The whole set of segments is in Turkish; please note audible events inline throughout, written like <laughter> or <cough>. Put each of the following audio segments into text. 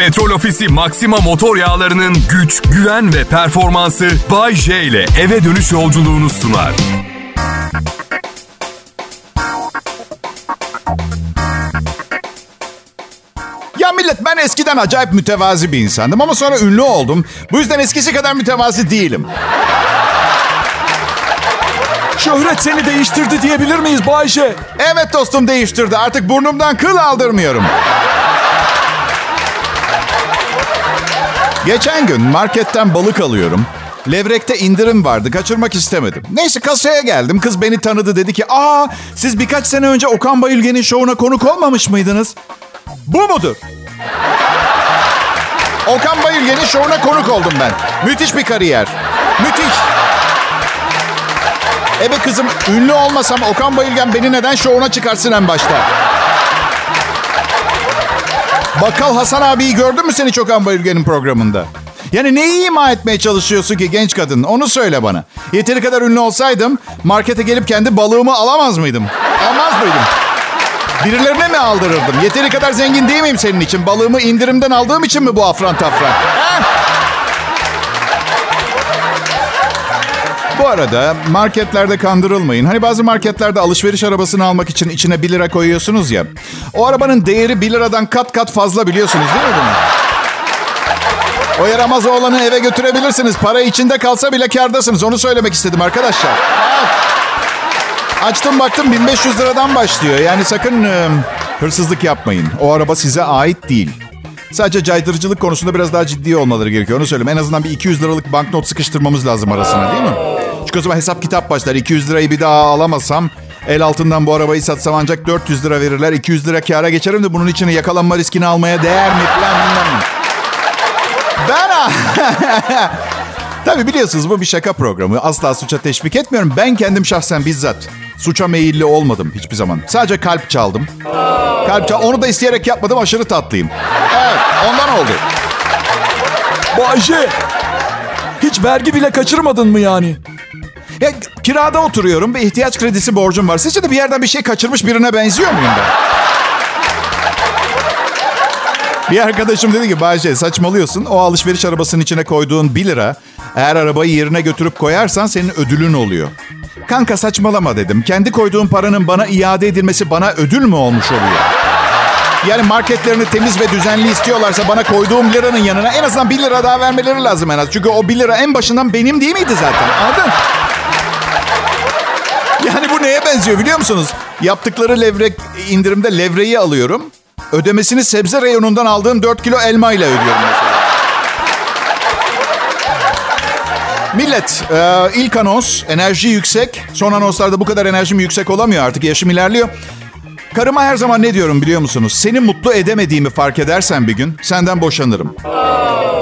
Petrol Ofisi Maxima motor yağlarının güç, güven ve performansı Bay J ile eve dönüş yolculuğunu sunar. Ya millet ben eskiden acayip mütevazi bir insandım ama sonra ünlü oldum. Bu yüzden eskisi kadar mütevazi değilim. Şöhret seni değiştirdi diyebilir miyiz Bayşe? Evet dostum değiştirdi. Artık burnumdan kıl aldırmıyorum. Geçen gün marketten balık alıyorum. Levrekte indirim vardı. Kaçırmak istemedim. Neyse kasaya geldim. Kız beni tanıdı. Dedi ki aa siz birkaç sene önce Okan Bayülgen'in şovuna konuk olmamış mıydınız? Bu mudur? Okan Bayülgen'in şovuna konuk oldum ben. Müthiş bir kariyer. Müthiş. Ebe kızım ünlü olmasam Okan Bayülgen beni neden şovuna çıkarsın en başta? Bakkal Hasan abiyi gördün mü sen hiç Okan Bayülgen'in programında? Yani neyi ima etmeye çalışıyorsun ki genç kadın? Onu söyle bana. Yeteri kadar ünlü olsaydım markete gelip kendi balığımı alamaz mıydım? Almaz mıydım? Birilerine mi aldırırdım? Yeteri kadar zengin değil miyim senin için? Balığımı indirimden aldığım için mi bu afran tafran? Ha? Bu arada marketlerde kandırılmayın. Hani bazı marketlerde alışveriş arabasını almak için içine 1 lira koyuyorsunuz ya. O arabanın değeri 1 liradan kat kat fazla biliyorsunuz değil mi bunu? O yaramaz oğlanı eve götürebilirsiniz. Para içinde kalsa bile kardasınız. Onu söylemek istedim arkadaşlar. Açtım baktım 1500 liradan başlıyor. Yani sakın e, hırsızlık yapmayın. O araba size ait değil. Sadece caydırıcılık konusunda biraz daha ciddi olmaları gerekiyor. Onu söyleyeyim. En azından bir 200 liralık banknot sıkıştırmamız lazım arasına değil mi? Çünkü o zaman hesap kitap başlar. 200 lirayı bir daha alamazsam el altından bu arabayı satsam ancak 400 lira verirler. 200 lira kâra geçerim de bunun için yakalanma riskini almaya değer mi? Falan bilmem? Ben... <laughs> Tabii biliyorsunuz bu bir şaka programı. Asla suça teşvik etmiyorum. Ben kendim şahsen bizzat suça meyilli olmadım hiçbir zaman. Sadece kalp çaldım. Kalp çal Onu da isteyerek yapmadım. Aşırı tatlıyım. Evet ondan oldu. Bayşe! Hiç vergi bile kaçırmadın mı yani? Ya, kirada oturuyorum ve ihtiyaç kredisi borcum var. Sizce de bir yerden bir şey kaçırmış birine benziyor muyum ben? Bir arkadaşım dedi ki Bayce saçmalıyorsun. O alışveriş arabasının içine koyduğun 1 lira eğer arabayı yerine götürüp koyarsan senin ödülün oluyor. Kanka saçmalama dedim. Kendi koyduğum paranın bana iade edilmesi bana ödül mü olmuş oluyor? Yani marketlerini temiz ve düzenli istiyorlarsa bana koyduğum liranın yanına en azından 1 lira daha vermeleri lazım en az. Çünkü o 1 lira en başından benim değil miydi zaten? Anladın? Yani bu neye benziyor biliyor musunuz? Yaptıkları levrek indirimde levreyi alıyorum. Ödemesini sebze reyonundan aldığım 4 kilo elma ile ödüyorum mesela. Millet, e, ilk anons enerji yüksek. Son anonslarda bu kadar enerjim yüksek olamıyor artık. Yaşım ilerliyor. Karıma her zaman ne diyorum biliyor musunuz? Seni mutlu edemediğimi fark edersen bir gün senden boşanırım.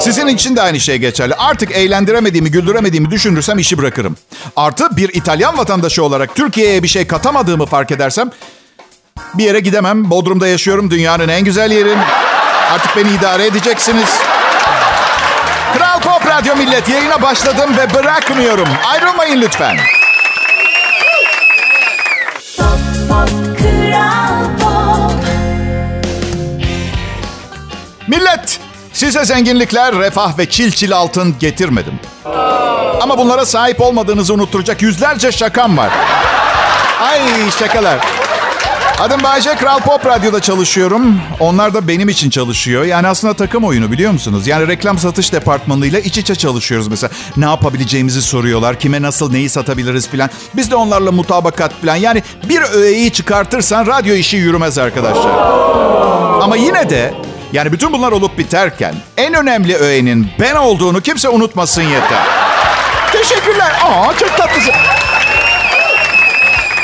Sizin için de aynı şey geçerli. Artık eğlendiremediğimi, güldüremediğimi düşünürsem işi bırakırım. Artı bir İtalyan vatandaşı olarak Türkiye'ye bir şey katamadığımı fark edersem bir yere gidemem. Bodrum'da yaşıyorum. Dünyanın en güzel yeri. Artık beni idare edeceksiniz. Kral Pop Radyo Millet yayına başladım ve bırakmıyorum. Ayrılmayın lütfen. Pop, pop, Millet, size zenginlikler, refah ve çil çil altın getirmedim. Ama bunlara sahip olmadığınızı unutturacak yüzlerce şakam var. Ay şakalar. Adım Bayce, Kral Pop Radyo'da çalışıyorum. Onlar da benim için çalışıyor. Yani aslında takım oyunu biliyor musunuz? Yani reklam satış departmanıyla iç içe çalışıyoruz mesela. Ne yapabileceğimizi soruyorlar. Kime nasıl neyi satabiliriz filan. Biz de onlarla mutabakat filan. Yani bir öğeyi çıkartırsan radyo işi yürümez arkadaşlar. Ama yine de yani bütün bunlar olup biterken en önemli öğenin ben olduğunu kimse unutmasın yeter. Teşekkürler. Aa çok tatlısın.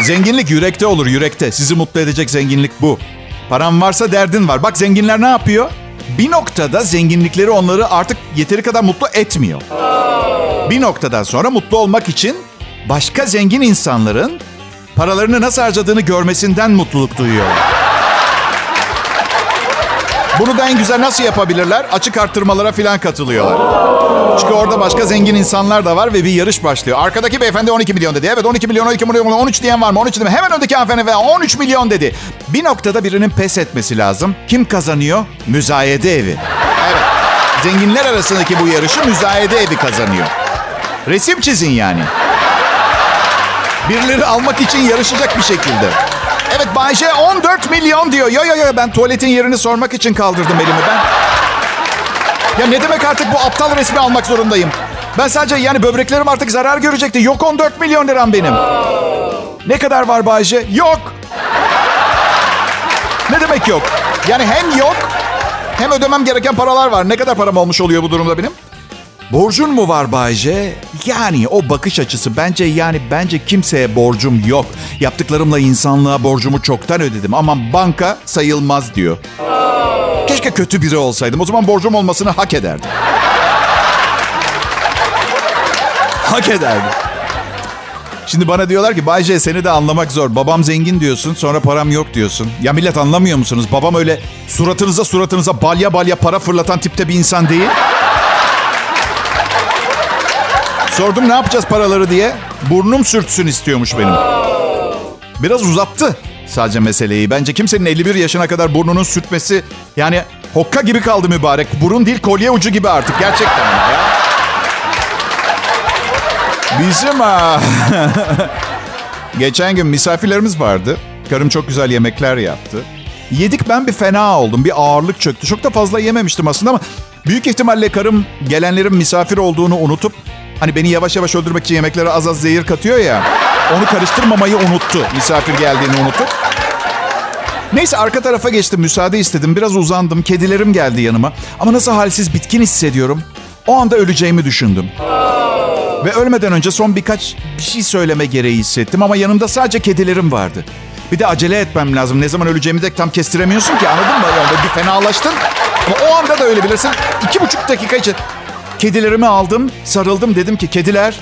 Zenginlik yürekte olur, yürekte. Sizi mutlu edecek zenginlik bu. Paran varsa derdin var. Bak zenginler ne yapıyor? Bir noktada zenginlikleri onları artık yeteri kadar mutlu etmiyor. Bir noktadan sonra mutlu olmak için başka zengin insanların paralarını nasıl harcadığını görmesinden mutluluk duyuyorlar. Bunu da en güzel nasıl yapabilirler? Açık arttırmalara falan katılıyorlar. Çünkü orada başka zengin insanlar da var ve bir yarış başlıyor. Arkadaki beyefendi 12 milyon dedi. Evet 12 milyon, 12 milyon, 13 diyen var mı? 13 dedim. Hemen öndeki hanımefendi ve 13 milyon dedi. Bir noktada birinin pes etmesi lazım. Kim kazanıyor? Müzayede evi. Evet. Zenginler arasındaki bu yarışı müzayede evi kazanıyor. Resim çizin yani. Birileri almak için yarışacak bir şekilde. Evet Bayce 14 milyon diyor. Yo yo yo ben tuvaletin yerini sormak için kaldırdım elimi ben. Ya ne demek artık bu aptal resmi almak zorundayım? Ben sadece yani böbreklerim artık zarar görecekti. Yok 14 milyon liram benim. Ne kadar var Bayce? Yok. Ne demek yok? Yani hem yok hem ödemem gereken paralar var. Ne kadar param olmuş oluyor bu durumda benim? Borcun mu var Bayce? Yani o bakış açısı bence yani bence kimseye borcum yok. Yaptıklarımla insanlığa borcumu çoktan ödedim ama banka sayılmaz diyor. Keşke kötü biri olsaydım. O zaman borcum olmasını hak ederdim. hak ederdim. Şimdi bana diyorlar ki Bayce seni de anlamak zor. Babam zengin diyorsun sonra param yok diyorsun. Ya millet anlamıyor musunuz? Babam öyle suratınıza suratınıza balya balya para fırlatan tipte bir insan değil. Sordum ne yapacağız paraları diye. Burnum sürtsün istiyormuş benim. Biraz uzattı sadece meseleyi. Bence kimsenin 51 yaşına kadar burnunun sürtmesi yani hokka gibi kaldı mübarek. Burun değil kolye ucu gibi artık gerçekten ya. Bizim ha. <laughs> Geçen gün misafirlerimiz vardı. Karım çok güzel yemekler yaptı. Yedik ben bir fena oldum. Bir ağırlık çöktü. Çok da fazla yememiştim aslında ama büyük ihtimalle karım gelenlerin misafir olduğunu unutup hani beni yavaş yavaş öldürmek için yemeklere az az zehir katıyor ya. Onu karıştırmamayı unuttu. Misafir geldiğini unutup. Neyse arka tarafa geçtim. Müsaade istedim. Biraz uzandım. Kedilerim geldi yanıma. Ama nasıl halsiz bitkin hissediyorum. O anda öleceğimi düşündüm. Ve ölmeden önce son birkaç bir şey söyleme gereği hissettim ama yanımda sadece kedilerim vardı. Bir de acele etmem lazım. Ne zaman öleceğimi de tam kestiremiyorsun ki anladın mı? Yani bir fenalaştın. Ama o anda da öyle bilirsin. İki buçuk dakika için kedilerimi aldım, sarıldım. Dedim ki kediler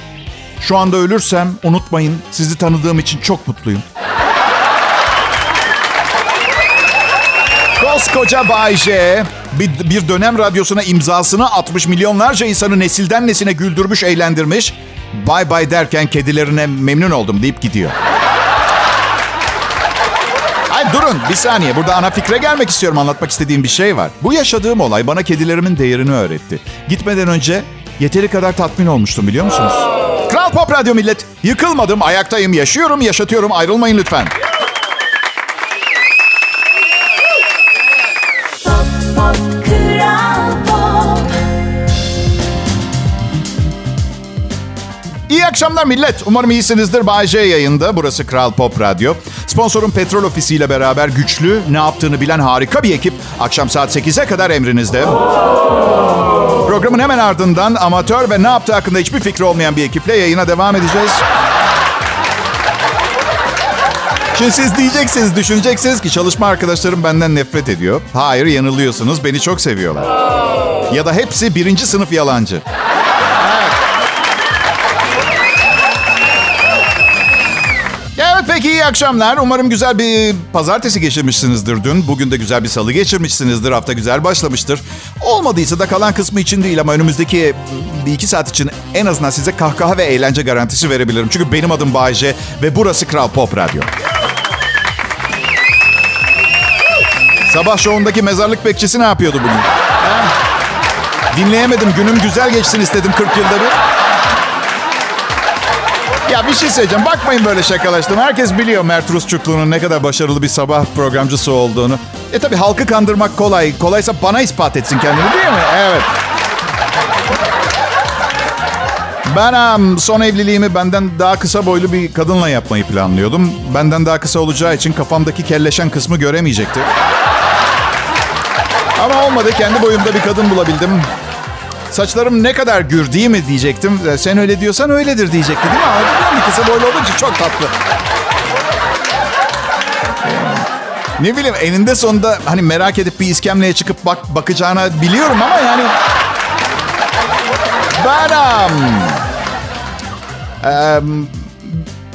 şu anda ölürsem unutmayın sizi tanıdığım için çok mutluyum. Koskoca Bay J bir, bir dönem radyosuna imzasını atmış milyonlarca insanı nesilden nesine güldürmüş, eğlendirmiş. Bay bay derken kedilerine memnun oldum deyip gidiyor. Durun bir saniye. Burada ana fikre gelmek istiyorum. Anlatmak istediğim bir şey var. Bu yaşadığım olay bana kedilerimin değerini öğretti. Gitmeden önce yeteri kadar tatmin olmuştum biliyor musunuz? Kral Pop Radyo millet. Yıkılmadım, ayaktayım, yaşıyorum, yaşatıyorum. Ayrılmayın lütfen. İyi akşamlar millet. Umarım iyisinizdir. Bay J yayında. Burası Kral Pop Radyo. Sponsorum Petrol Ofisi ile beraber güçlü, ne yaptığını bilen harika bir ekip. Akşam saat 8'e kadar emrinizde. Programın hemen ardından amatör ve ne yaptığı hakkında hiçbir fikri olmayan bir ekiple yayına devam edeceğiz. Şimdi siz diyeceksiniz, düşüneceksiniz ki çalışma arkadaşlarım benden nefret ediyor. Hayır, yanılıyorsunuz. Beni çok seviyorlar. Ya da hepsi birinci sınıf yalancı. Peki iyi akşamlar. Umarım güzel bir pazartesi geçirmişsinizdir dün. Bugün de güzel bir salı geçirmişsinizdir. Hafta güzel başlamıştır. Olmadıysa da kalan kısmı için değil ama önümüzdeki bir iki saat için en azından size kahkaha ve eğlence garantisi verebilirim. Çünkü benim adım Bayece ve burası Kral Pop Radyo. Sabah şovundaki mezarlık bekçisi ne yapıyordu bugün? Dinleyemedim. Günüm güzel geçsin istedim 40 yılda bir. Ya bir şey söyleyeceğim. Bakmayın böyle şakalaştım. Herkes biliyor Mert Rusçuklu'nun ne kadar başarılı bir sabah programcısı olduğunu. E tabi halkı kandırmak kolay. Kolaysa bana ispat etsin kendini değil mi? Evet. Ben son evliliğimi benden daha kısa boylu bir kadınla yapmayı planlıyordum. Benden daha kısa olacağı için kafamdaki kelleşen kısmı göremeyecekti. Ama olmadı. Kendi boyumda bir kadın bulabildim. Saçlarım ne kadar gür değil mi diyecektim. E, Sen öyle diyorsan öyledir diyecekti değil mi? Anladın mı? Kısa boylu olduğu çok tatlı. Ne bileyim eninde sonunda hani merak edip bir iskemleye çıkıp bak bakacağını biliyorum ama yani... Benim. Eee,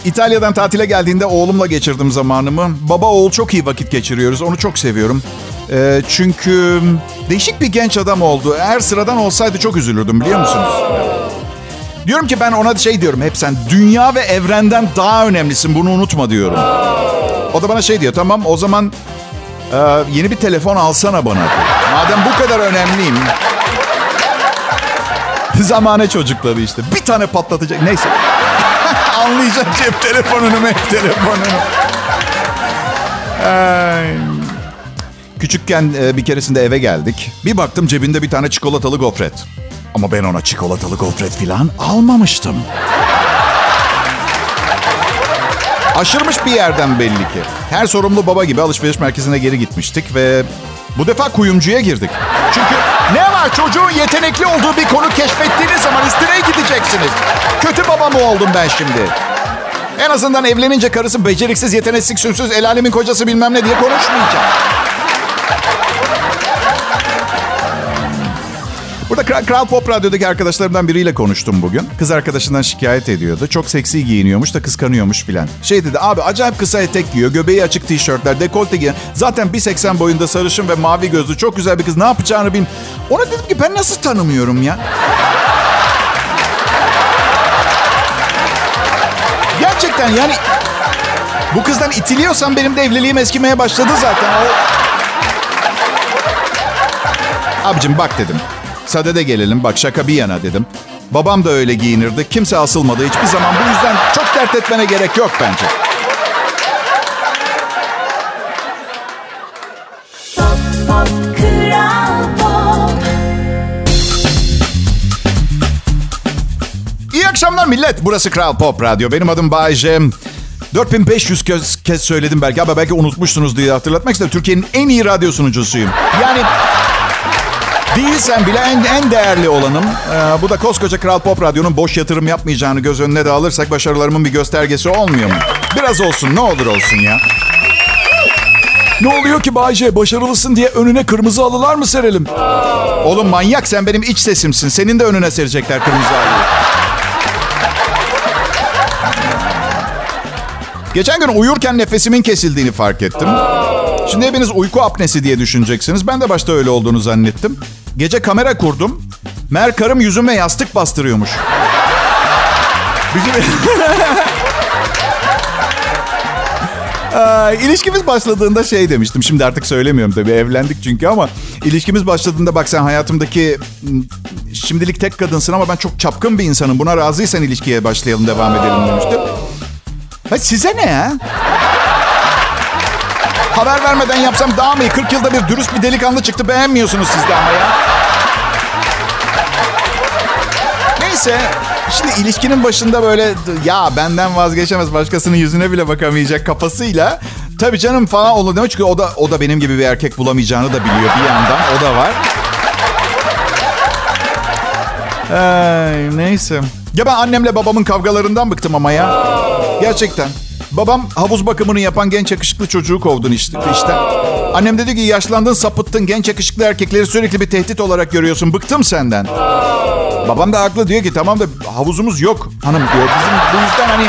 İtalya'dan tatile geldiğinde oğlumla geçirdim zamanımı. Baba oğul çok iyi vakit geçiriyoruz. Onu çok seviyorum. Ee, çünkü değişik bir genç adam oldu. Eğer sıradan olsaydı çok üzülürdüm biliyor musunuz? Diyorum ki ben ona şey diyorum hep sen dünya ve evrenden daha önemlisin bunu unutma diyorum. O da bana şey diyor tamam o zaman e, yeni bir telefon alsana bana. Madem bu kadar önemliyim. <laughs> Zamane çocukları işte. Bir tane patlatacak. Neyse. Anlayacak cep telefonunu mep telefonunu. Ay. Küçükken e, bir keresinde eve geldik. Bir baktım cebinde bir tane çikolatalı gofret. Ama ben ona çikolatalı gofret filan almamıştım. Aşırmış bir yerden belli ki. Her sorumlu baba gibi alışveriş merkezine geri gitmiştik ve bu defa kuyumcuya girdik. Çünkü ne var çocuğun yetenekli olduğu bir konu keşfettiğiniz zaman üstüne gideceksiniz. Kötü baba mı oldum ben şimdi? En azından evlenince karısı beceriksiz, yeteneksiz, sünsüz, el alemin kocası bilmem ne diye konuşmayacak. Burada Kral, Pop Radyo'daki arkadaşlarımdan biriyle konuştum bugün. Kız arkadaşından şikayet ediyordu. Çok seksi giyiniyormuş da kıskanıyormuş filan. Şey dedi abi acayip kısa etek giyiyor. Göbeği açık tişörtler, dekolte giyen. Zaten 1.80 boyunda sarışın ve mavi gözlü çok güzel bir kız. Ne yapacağını bilmiyorum. Ona dedim ki ben nasıl tanımıyorum ya? Gerçekten yani bu kızdan itiliyorsam benim de evliliğim eskimeye başladı zaten. O... Abicim bak dedim. Sadede gelelim bak şaka bir yana dedim. Babam da öyle giyinirdi. Kimse asılmadı hiçbir zaman. Bu yüzden çok dert etmene gerek yok bence. Pop, pop, Kral Pop. İyi akşamlar millet. Burası Kral Pop Radyo. Benim adım Bayece. 4500 kez, kez söyledim belki ama belki unutmuşsunuz diye hatırlatmak istedim. Türkiye'nin en iyi radyo sunucusuyum. Yani değilsen bile en, en değerli olanım. Ee, bu da koskoca Kral Pop Radyo'nun boş yatırım yapmayacağını göz önüne de alırsak başarılarımın bir göstergesi olmuyor mu? Biraz olsun ne olur olsun ya. Ne oluyor ki Bayce? Başarılısın diye önüne kırmızı halılar mı serelim? Oğlum manyak sen benim iç sesimsin. Senin de önüne serecekler kırmızı halıyı. Geçen gün uyurken nefesimin kesildiğini fark ettim. Şimdi hepiniz uyku apnesi diye düşüneceksiniz. Ben de başta öyle olduğunu zannettim. Gece kamera kurdum. Mer karım yüzüme yastık bastırıyormuş. Bizim... <laughs> Aa, ilişkimiz başladığında şey demiştim. Şimdi artık söylemiyorum tabii evlendik çünkü ama ilişkimiz başladığında bak sen hayatımdaki şimdilik tek kadınsın ama ben çok çapkın bir insanım. Buna razıysan ilişkiye başlayalım devam edelim demiştim. Ha, size ne ya? Haber vermeden yapsam daha mı iyi? 40 yılda bir dürüst bir delikanlı çıktı beğenmiyorsunuz siz de ama ya. Neyse. Şimdi ilişkinin başında böyle ya benden vazgeçemez başkasının yüzüne bile bakamayacak kafasıyla tabii canım falan olur demek çünkü o da o da benim gibi bir erkek bulamayacağını da biliyor bir yandan o da var. Ay, neyse. Ya ben annemle babamın kavgalarından bıktım ama ya. Gerçekten. Babam havuz bakımını yapan genç yakışıklı çocuğu kovdun işte. işte. Annem dedi ki yaşlandın sapıttın genç yakışıklı erkekleri sürekli bir tehdit olarak görüyorsun. Bıktım senden. Babam da haklı diyor ki tamam da havuzumuz yok hanım diyor. Bizim bu yüzden hani...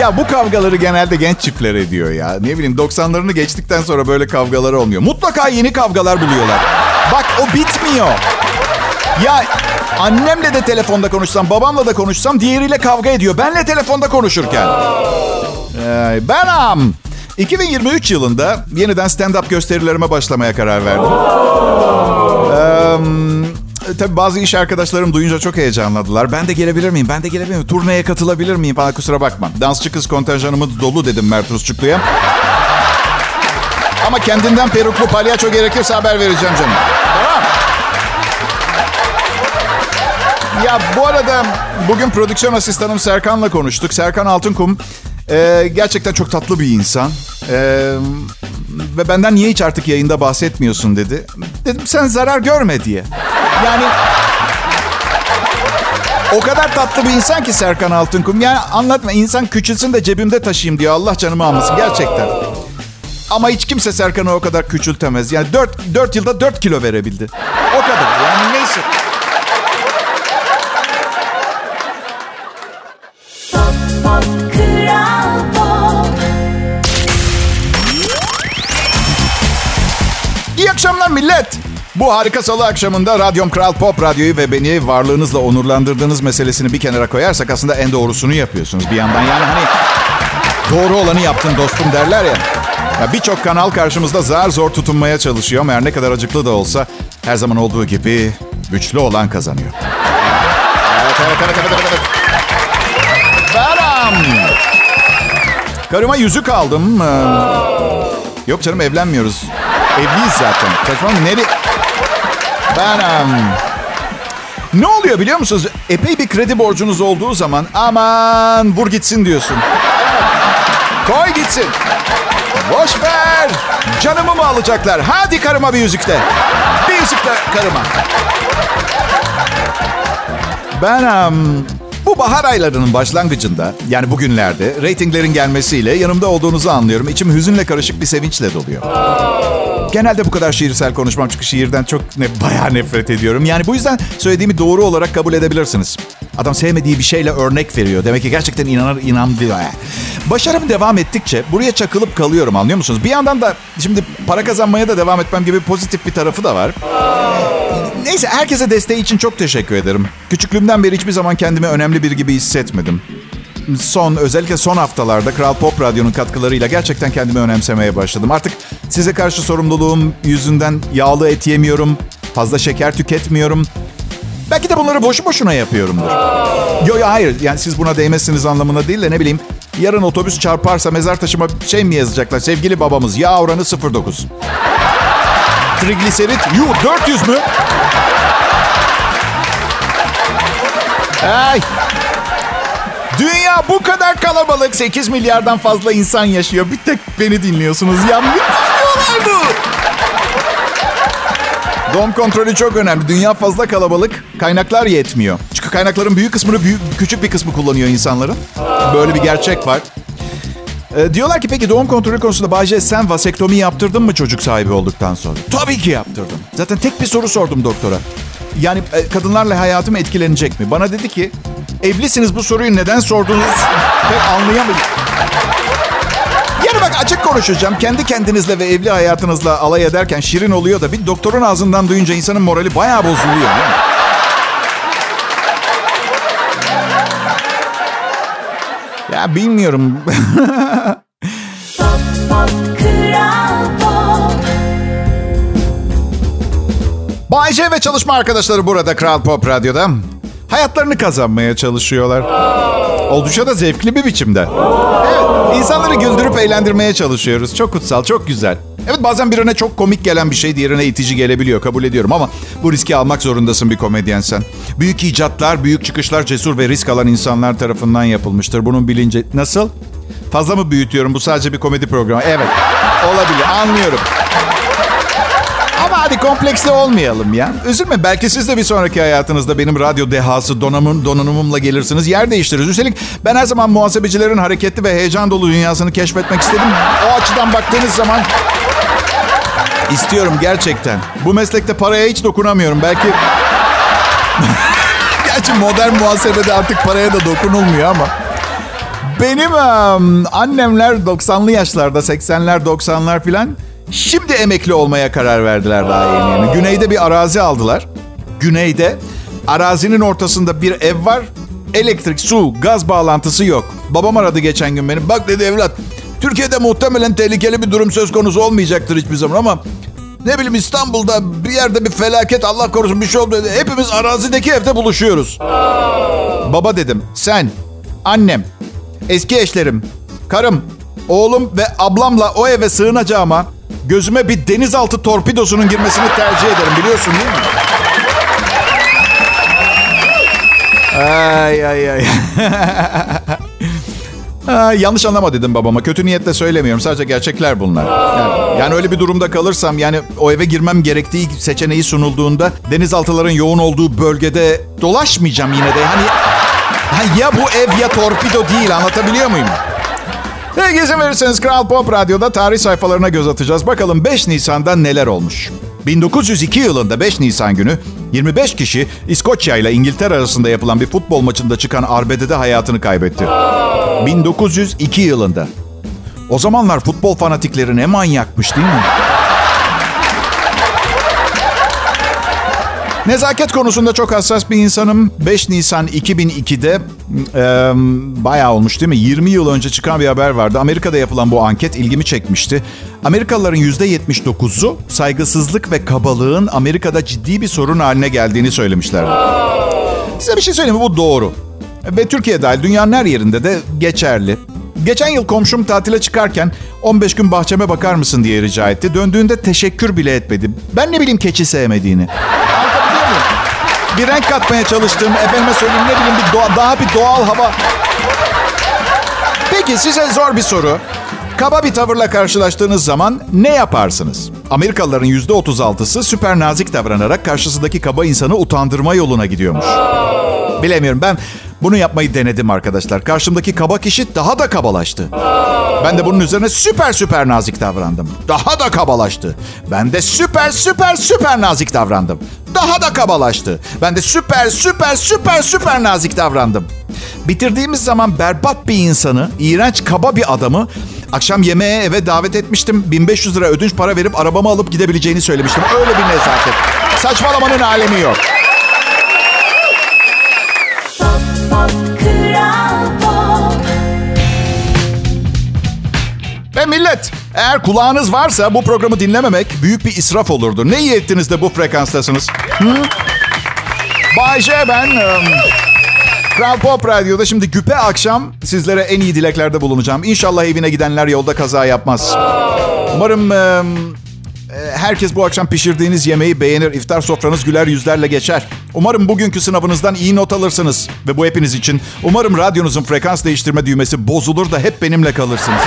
Ya bu kavgaları genelde genç çiftler ediyor ya. Ne bileyim 90'larını geçtikten sonra böyle kavgalar olmuyor. Mutlaka yeni kavgalar buluyorlar. Bak o bitmiyor. Ya annemle de telefonda konuşsam, babamla da konuşsam diğeriyle kavga ediyor. Benle telefonda konuşurken. Ee, Benam. 2023 yılında yeniden stand-up gösterilerime başlamaya karar verdim. Ee, tabii bazı iş arkadaşlarım duyunca çok heyecanladılar. Ben de gelebilir miyim? Ben de gelebilir miyim? Turneye katılabilir miyim? Falan kusura bakma. Dansçı kız kontenjanımız dolu dedim Mert Rusçuklu'ya. Ama kendinden peruklu palyaço gerekirse haber vereceğim canım. Ya bu arada bugün prodüksiyon asistanım Serkan'la konuştuk. Serkan Altınkum e, gerçekten çok tatlı bir insan. E, ve benden niye hiç artık yayında bahsetmiyorsun dedi. Dedim sen zarar görme diye. Yani o kadar tatlı bir insan ki Serkan Altınkum. Yani anlatma insan küçülsün de cebimde taşıyayım diyor. Allah canımı almasın gerçekten. Ama hiç kimse Serkan'ı o kadar küçültemez. Yani 4, 4 yılda 4 kilo verebildi. O kadar. Millet. Bu harika salı akşamında Radyom Kral Pop Radyo'yu ve beni varlığınızla onurlandırdığınız meselesini bir kenara koyarsak aslında en doğrusunu yapıyorsunuz bir yandan. Yani hani doğru olanı yaptın dostum derler ya. Ya Birçok kanal karşımızda zar zor tutunmaya çalışıyor her ne kadar acıklı da olsa her zaman olduğu gibi güçlü olan kazanıyor. Evet, evet, evet, evet. evet. Beram. Karıma yüzük aldım. Ee, Yok canım evlenmiyoruz. Evliyiz zaten. Saçma mı? Neri? Beram. Ne oluyor biliyor musunuz? Epey bir kredi borcunuz olduğu zaman aman vur gitsin diyorsun. Koy gitsin. Boş ver. Canımı mı alacaklar? Hadi karıma bir yüzük de. Bir yüzük de karıma. Ben am, bahar aylarının başlangıcında yani bugünlerde reytinglerin gelmesiyle yanımda olduğunuzu anlıyorum. İçim hüzünle karışık bir sevinçle doluyor. Genelde bu kadar şiirsel konuşmam çünkü şiirden çok ne, bayağı nefret ediyorum. Yani bu yüzden söylediğimi doğru olarak kabul edebilirsiniz. Adam sevmediği bir şeyle örnek veriyor. Demek ki gerçekten inanır inan diyor. Başarım devam ettikçe buraya çakılıp kalıyorum anlıyor musunuz? Bir yandan da şimdi para kazanmaya da devam etmem gibi pozitif bir tarafı da var. Neyse herkese desteği için çok teşekkür ederim. Küçüklüğümden beri hiçbir zaman kendimi önemli bir gibi hissetmedim. Son özellikle son haftalarda Kral Pop Radyo'nun katkılarıyla gerçekten kendimi önemsemeye başladım. Artık size karşı sorumluluğum yüzünden yağlı et yemiyorum, fazla şeker tüketmiyorum. Belki de bunları boşu boşuna yapıyorumdur. Yo yo hayır yani siz buna değmezsiniz anlamına değil de ne bileyim yarın otobüs çarparsa mezar taşıma şey mi yazacaklar? Sevgili babamız yağ oranı 0.9. Trigliserit yuh 400 mü? Ay. Dünya bu kadar kalabalık. 8 milyardan fazla insan yaşıyor. Bir tek beni dinliyorsunuz. Ya müthiş bu. Doğum kontrolü çok önemli. Dünya fazla kalabalık. Kaynaklar yetmiyor. Çünkü kaynakların büyük kısmını büyük, küçük bir kısmı kullanıyor insanların. Böyle bir gerçek var. Ee, diyorlar ki peki doğum kontrolü konusunda Bayce sen vasektomi yaptırdın mı çocuk sahibi olduktan sonra? Tabii ki yaptırdım. Zaten tek bir soru sordum doktora. Yani e, kadınlarla hayatım etkilenecek mi? Bana dedi ki evlisiniz bu soruyu neden sordunuz? <laughs> Pek anlayamadım. Yani bak açık konuşacağım. Kendi kendinizle ve evli hayatınızla alay ederken şirin oluyor da bir doktorun ağzından duyunca insanın morali bayağı bozuluyor. değil mi? Ya bilmiyorum. Pop Pop Kral Pop Bay J ve çalışma arkadaşları burada Kral Pop Radyo'da. Hayatlarını kazanmaya çalışıyorlar. Oldukça da zevkli bir biçimde. Evet, insanları güldürüp eğlendirmeye çalışıyoruz. Çok kutsal, çok güzel. Evet bazen birine çok komik gelen bir şey diğerine itici gelebiliyor kabul ediyorum ama bu riski almak zorundasın bir komedyen sen. Büyük icatlar, büyük çıkışlar cesur ve risk alan insanlar tarafından yapılmıştır. Bunun bilinci nasıl? Fazla mı büyütüyorum? Bu sadece bir komedi programı. Evet. Olabilir. Anlıyorum. Ama hadi kompleksli olmayalım ya. Üzülme belki siz de bir sonraki hayatınızda benim radyo dehası donanımım, donanımımla gelirsiniz. Yer değiştiririz. Üstelik ben her zaman muhasebecilerin hareketli ve heyecan dolu dünyasını keşfetmek istedim. O açıdan baktığınız zaman istiyorum gerçekten. Bu meslekte paraya hiç dokunamıyorum. Belki... <laughs> Gerçi modern muhasebede artık paraya da dokunulmuyor ama... Benim em, annemler 90'lı yaşlarda, 80'ler, 90'lar filan şimdi emekli olmaya karar verdiler daha yeni yeni. Güneyde bir arazi aldılar. Güneyde arazinin ortasında bir ev var. Elektrik, su, gaz bağlantısı yok. Babam aradı geçen gün beni. Bak dedi evlat, Türkiye'de muhtemelen tehlikeli bir durum söz konusu olmayacaktır hiçbir zaman ama ne bileyim İstanbul'da bir yerde bir felaket Allah korusun bir şey oldu. dedi. Hepimiz arazideki evde buluşuyoruz. Baba dedim sen, annem, eski eşlerim, karım, oğlum ve ablamla o eve sığınacağıma gözüme bir denizaltı torpidosunun girmesini tercih ederim biliyorsun değil mi? Ay ay ay. <laughs> Ay, yanlış anlama dedim babama. Kötü niyetle söylemiyorum. Sadece gerçekler bunlar. Yani, yani öyle bir durumda kalırsam yani o eve girmem gerektiği seçeneği sunulduğunda denizaltıların yoğun olduğu bölgede dolaşmayacağım yine de. Hani Ha, ya bu ev ya torpido değil anlatabiliyor muyum? Peki izin verirseniz Kral Pop Radyo'da tarih sayfalarına göz atacağız. Bakalım 5 Nisan'da neler olmuş. 1902 yılında 5 Nisan günü 25 kişi İskoçya ile İngiltere arasında yapılan bir futbol maçında çıkan arbedede hayatını kaybetti. 1902 yılında. O zamanlar futbol fanatikleri ne manyakmış değil mi? Nezaket konusunda çok hassas bir insanım. 5 Nisan 2002'de e, bayağı olmuş değil mi? 20 yıl önce çıkan bir haber vardı. Amerika'da yapılan bu anket ilgimi çekmişti. Amerikalıların %79'u saygısızlık ve kabalığın Amerika'da ciddi bir sorun haline geldiğini söylemişler. Size bir şey söyleyeyim mi? Bu doğru. Ve Türkiye dahil dünyanın her yerinde de geçerli. Geçen yıl komşum tatile çıkarken 15 gün bahçeme bakar mısın diye rica etti. Döndüğünde teşekkür bile etmedi. Ben ne bileyim keçi sevmediğini. Bir renk katmaya çalıştım. Efendime söyleyeyim ne bileyim bir doğa- daha bir doğal hava. Peki size zor bir soru. Kaba bir tavırla karşılaştığınız zaman ne yaparsınız? Amerikalıların %36'sı süper nazik davranarak karşısındaki kaba insanı utandırma yoluna gidiyormuş. Bilemiyorum ben bunu yapmayı denedim arkadaşlar. Karşımdaki kaba kişi daha da kabalaştı. Ben de bunun üzerine süper süper nazik davrandım. Daha da kabalaştı. Ben de süper süper süper nazik davrandım. Daha da kabalaştı. Ben de süper süper süper süper nazik davrandım. Bitirdiğimiz zaman berbat bir insanı, iğrenç kaba bir adamı akşam yemeğe eve davet etmiştim. 1500 lira ödünç para verip arabamı alıp gidebileceğini söylemiştim. Öyle bir nezaket. Saçmalamanın alemi yok. Millet eğer kulağınız varsa bu programı dinlememek büyük bir israf olurdu. Ne iyi ettiniz de bu frekanstasınız. Hı? Bay J ben. Kral Pop Radyo'da şimdi güpe akşam sizlere en iyi dileklerde bulunacağım. İnşallah evine gidenler yolda kaza yapmaz. Umarım ım, herkes bu akşam pişirdiğiniz yemeği beğenir. İftar sofranız güler yüzlerle geçer. Umarım bugünkü sınavınızdan iyi not alırsınız. Ve bu hepiniz için. Umarım radyonuzun frekans değiştirme düğmesi bozulur da hep benimle kalırsınız.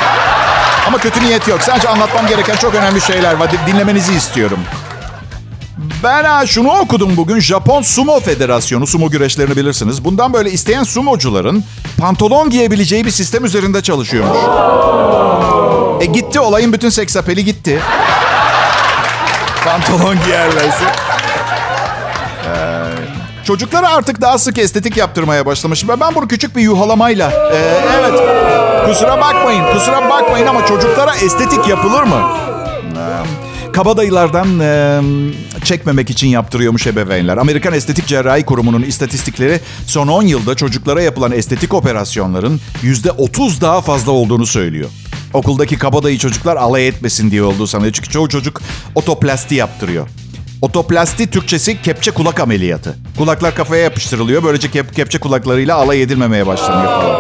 Ama kötü niyet yok. Sadece anlatmam gereken çok önemli şeyler var. Dinlemenizi istiyorum. Ben ha, şunu okudum bugün. Japon Sumo Federasyonu, sumo güreşlerini bilirsiniz. Bundan böyle isteyen sumocuların pantolon giyebileceği bir sistem üzerinde çalışıyormuş. E gitti olayın bütün seks apeli gitti. Pantolon giyerlerse. Çocuklara artık daha sık estetik yaptırmaya başlamış. Ben bunu küçük bir yuhalamayla. Ee, evet. Kusura bakmayın, kusura bakmayın ama çocuklara estetik yapılır mı? Ee, kabadayılardan e, çekmemek için yaptırıyormuş ebeveynler. Amerikan Estetik Cerrahi Kurumu'nun istatistikleri son 10 yılda çocuklara yapılan estetik operasyonların %30 daha fazla olduğunu söylüyor. Okuldaki kabadayı çocuklar alay etmesin diye olduğu sanıyor. Çünkü çoğu çocuk otoplasti yaptırıyor. Otoplasti Türkçesi kepçe kulak ameliyatı. Kulaklar kafaya yapıştırılıyor. Böylece kep- kepçe kulaklarıyla alay edilmemeye başlanıyor falan.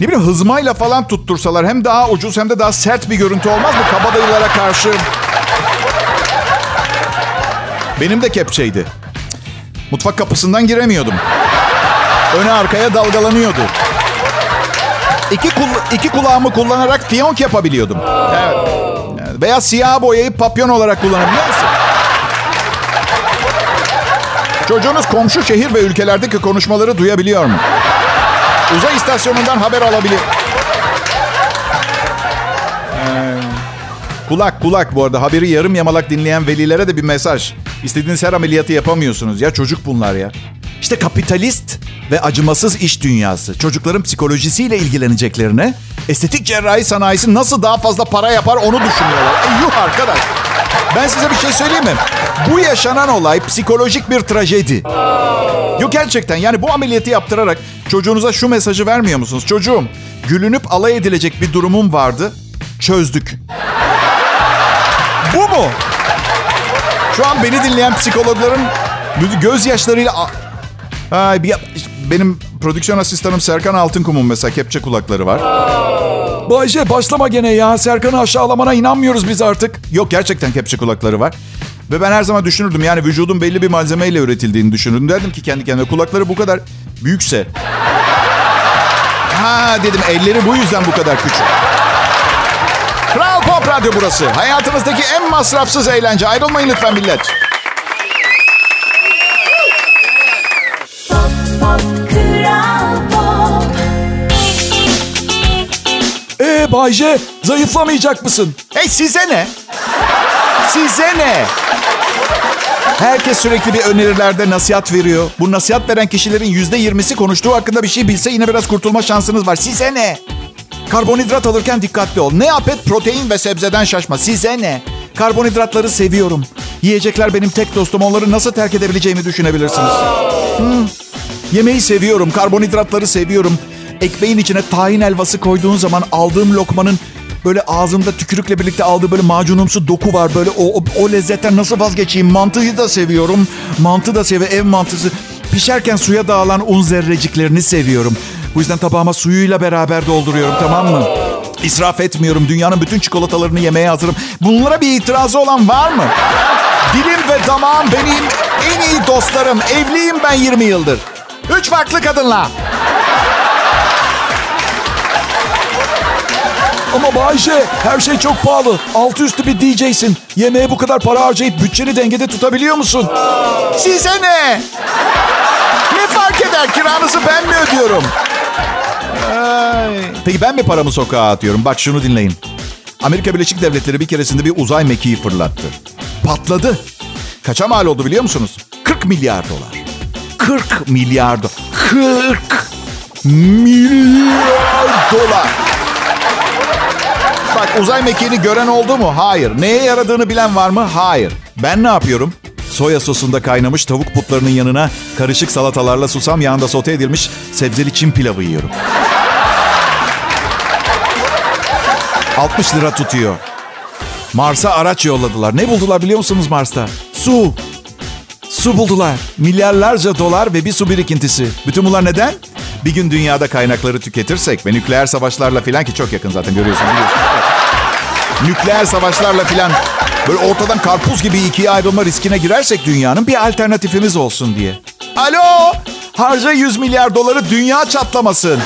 Ne bileyim hızmayla falan tuttursalar hem daha ucuz hem de daha sert bir görüntü olmaz mı kabadayılara karşı? Benim de kepçeydi. Mutfak kapısından giremiyordum. Öne arkaya dalgalanıyordu. İki, kul- iki kulağımı kullanarak fiyonk yapabiliyordum. Evet. Veya siyah boyayı papyon olarak kullanabiliyor musun? Çocuğunuz komşu şehir ve ülkelerdeki konuşmaları duyabiliyor mu? Uzay istasyonundan haber alabilir. Ee, kulak kulak bu arada haberi yarım yamalak dinleyen velilere de bir mesaj. İstediğiniz her ameliyatı yapamıyorsunuz ya çocuk bunlar ya. İşte kapitalist ve acımasız iş dünyası. Çocukların psikolojisiyle ilgileneceklerine estetik cerrahi sanayisi nasıl daha fazla para yapar onu düşünüyorlar. E yuh arkadaş. Ben size bir şey söyleyeyim mi? Bu yaşanan olay psikolojik bir trajedi. Yok gerçekten yani bu ameliyatı yaptırarak çocuğunuza şu mesajı vermiyor musunuz? Çocuğum gülünüp alay edilecek bir durumum vardı. Çözdük. Bu mu? Şu an beni dinleyen psikologların gözyaşlarıyla... Ay, bir, benim prodüksiyon asistanım Serkan Altınkum'un mesela kepçe kulakları var. Bayce başlama gene ya. Serkan'ı aşağılamana inanmıyoruz biz artık. Yok gerçekten kepçe kulakları var. Ve ben her zaman düşünürdüm yani vücudun belli bir malzemeyle üretildiğini düşünürdüm. Derdim ki kendi kendime kulakları bu kadar büyükse. Ha dedim elleri bu yüzden bu kadar küçük. Kral Pop Radyo burası. Hayatınızdaki en masrafsız eğlence. Ayrılmayın lütfen millet. Bayce zayıflamayacak mısın? Hey size ne? Size ne? Herkes sürekli bir önerilerde nasihat veriyor. Bu nasihat veren kişilerin yüzde yirmisi konuştuğu hakkında bir şey bilse yine biraz kurtulma şansınız var. Size ne? Karbonhidrat alırken dikkatli ol. Ne yap et protein ve sebzeden şaşma. Size ne? Karbonhidratları seviyorum. Yiyecekler benim tek dostum. Onları nasıl terk edebileceğimi düşünebilirsiniz. Hmm. Yemeği seviyorum. Karbonhidratları seviyorum. Ekmeğin içine tahin helvası koyduğun zaman aldığım lokmanın böyle ağzımda tükürükle birlikte aldığı böyle macunumsu doku var. Böyle o, o, o lezzetten nasıl vazgeçeyim? Mantıyı da seviyorum. Mantı da seviyorum. Ev mantısı. Pişerken suya dağılan un zerreciklerini seviyorum. Bu yüzden tabağıma suyuyla beraber dolduruyorum tamam mı? İsraf etmiyorum. Dünyanın bütün çikolatalarını yemeye hazırım. Bunlara bir itirazı olan var mı? Dilim ve damağım benim en iyi dostlarım. Evliyim ben 20 yıldır. Üç farklı kadınla. Ama Bayşe her şey çok pahalı. Altı üstü bir DJ'sin. Yemeğe bu kadar para harcayıp bütçeni dengede tutabiliyor musun? Size ne? Ne fark eder? Kiranızı ben mi ödüyorum? Ay. Peki ben mi paramı sokağa atıyorum? Bak şunu dinleyin. Amerika Birleşik Devletleri bir keresinde bir uzay mekiği fırlattı. Patladı. Kaça mal oldu biliyor musunuz? 40 milyar dolar. 40 milyar dolar. 40 milyar dolar. Bak uzay mekiğini gören oldu mu? Hayır. Neye yaradığını bilen var mı? Hayır. Ben ne yapıyorum? Soya sosunda kaynamış tavuk putlarının yanına karışık salatalarla susam yağında sote edilmiş sebzeli çim pilavı yiyorum. 60 lira tutuyor. Mars'a araç yolladılar. Ne buldular biliyor musunuz Mars'ta? Su. Su buldular. Milyarlarca dolar ve bir su birikintisi. Bütün bunlar neden? Bir gün dünyada kaynakları tüketirsek ve nükleer savaşlarla filan ki çok yakın zaten görüyorsun biliyorsun. Nükleer savaşlarla filan böyle ortadan karpuz gibi ikiye ayrılma riskine girersek dünyanın bir alternatifimiz olsun diye. Alo! Harca 100 milyar doları dünya çatlamasın.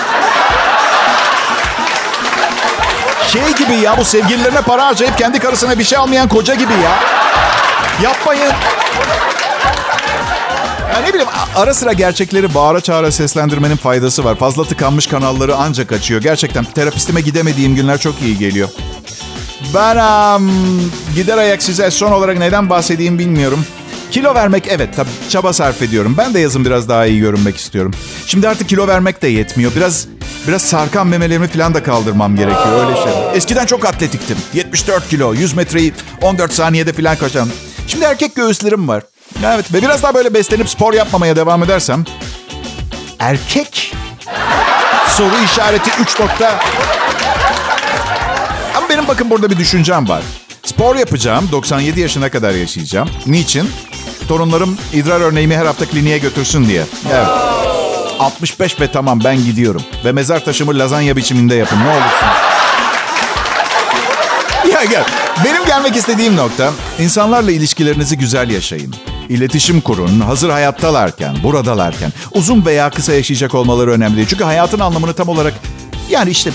Şey gibi ya bu sevgililerine para harcayıp kendi karısına bir şey almayan koca gibi ya. Yapmayın. Ya ne bileyim ara sıra gerçekleri bağıra çağıra seslendirmenin faydası var. Fazla tıkanmış kanalları ancak açıyor. Gerçekten terapistime gidemediğim günler çok iyi geliyor. Ben um, gider ayak size son olarak neden bahsedeyim bilmiyorum. Kilo vermek evet tabii çaba sarf ediyorum. Ben de yazın biraz daha iyi görünmek istiyorum. Şimdi artık kilo vermek de yetmiyor. Biraz biraz sarkan memelerimi falan da kaldırmam gerekiyor öyle şey. Eskiden çok atletiktim. 74 kilo, 100 metreyi 14 saniyede falan koşan. Şimdi erkek göğüslerim var. Evet ve biraz daha böyle beslenip spor yapmamaya devam edersem erkek soru işareti 3 nokta. Ama benim bakın burada bir düşüncem var. Spor yapacağım. 97 yaşına kadar yaşayacağım. Niçin? Torunlarım idrar örneğimi her hafta kliniğe götürsün diye. Evet. 65 ve tamam ben gidiyorum. Ve mezar taşımı lazanya biçiminde yapın ne olursun. Ya gel. Benim gelmek istediğim nokta insanlarla ilişkilerinizi güzel yaşayın. İletişim kurun. Hazır hayattalarken, buradalarken. Uzun veya kısa yaşayacak olmaları önemli. Çünkü hayatın anlamını tam olarak yani işte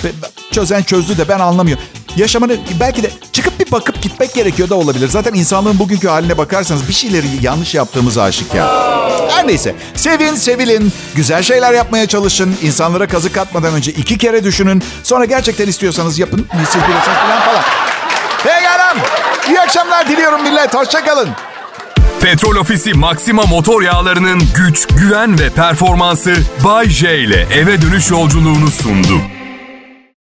çözen çözdü de ben anlamıyorum. Yaşamanı belki de çıkıp bir bakıp gitmek gerekiyor da olabilir. Zaten insanlığın bugünkü haline bakarsanız bir şeyleri yanlış yaptığımız aşikar. Her neyse. Sevin, sevilin. Güzel şeyler yapmaya çalışın. İnsanlara kazık atmadan önce iki kere düşünün. Sonra gerçekten istiyorsanız yapın. Siz bilirsiniz falan falan. Pekala. İyi akşamlar diliyorum millet. Hoşçakalın. Petrol Ofisi Maxima motor yağlarının güç, güven ve performansı Bay J ile eve dönüş yolculuğunu sundu.